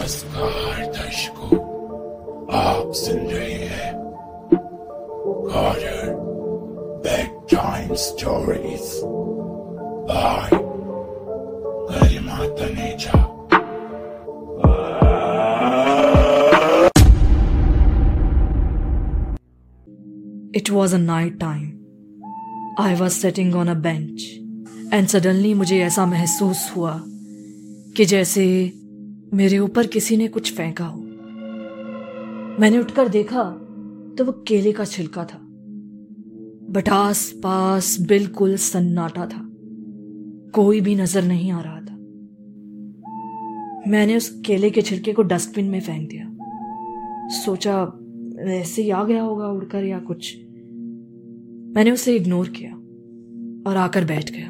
नमस्कार, दर्शकों आप सुन रहे हैं कॉर्डर bed time stories by Garima Taneja It was a night time. I was sitting on a bench and suddenly मुझे ऐसा महसूस हुआ कि जैसे मेरे ऊपर किसी ने कुछ फेंका हो। मैंने उठकर देखा तो वो केले का छिलका था। बट आस पास बिल्कुल सन्नाटा था। कोई भी नज़र नहीं आ रहा था। मैंने उस केले के छिलके को डस्टबिन में फेंक दिया। सोचा, ऐसे ही आ गया होगा उड़कर या कुछ? मैंने उसे इग्नोर किया और आकर बैठ गया।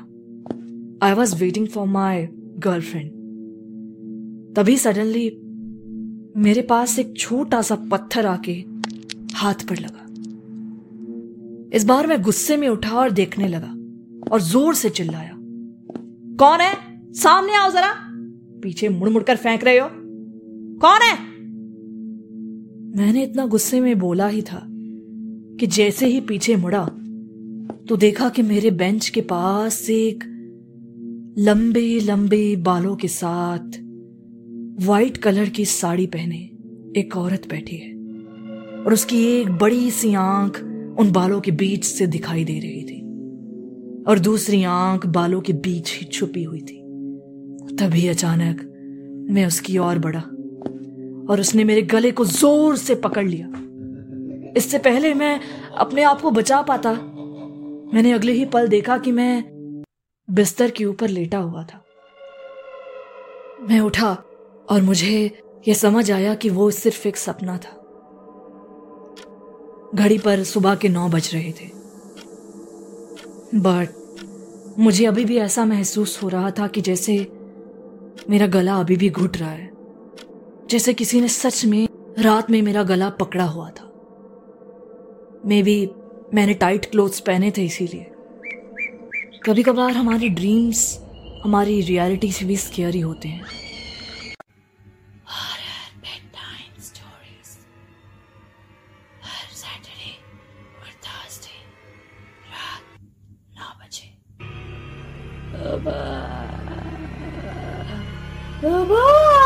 I was waiting for my girlfriend तभी सडनली मेरे पास एक छोटा सा पत्थर आके हाथ पर लगा। इस बार मैं गुस्से में उठा और देखने लगा और ज़ोर से चिल्लाया, कौन है? सामने आओ जरा। पीछे मुड़ मुड़कर फेंक रहे हो। कौन है? मैंने इतना गुस्से में बोला ही था कि जैसे ही पीछे मुड़ा तो देखा कि मेरे बेंच के पास एक लंबे लंबे बालों के साथ वाइट कलर की साड़ी पहने एक औरत बैठी है और उसकी एक बड़ी सी आँख उन बालों के बीच से दिखाई दे रही थी और दूसरी आँख बालों के बीच ही छुपी हुई थी। तभी अचानक मैं उसकी ओर बढ़ा और उसने मेरे गले को ज़ोर से पकड़ लिया। इससे पहले मैं अपने आप को बचा पाता। मैंने अगले ही पल देखा कि मैं बिस्तर के ऊपर लेटा हुआ था। मैं उठा और मुझे यह समझ आया कि वो सिर्फ़ एक सपना था। घड़ी पर सुबह के नौ बज रहे थे। बट मुझे अभी भी ऐसा महसूस हो रहा था कि जैसे मेरा गला अभी भी घुट रहा है। जैसे किसी ने सच में रात में मेरा गला पकड़ा हुआ था। मे बी मैंने टाइट क्लोथ्स पहने थे इसीलिए। कभी कभार हमारी ड्रीम्स हमारी रियलिटी से भी स्केरी होते हैं। Bye bye. Bye bye.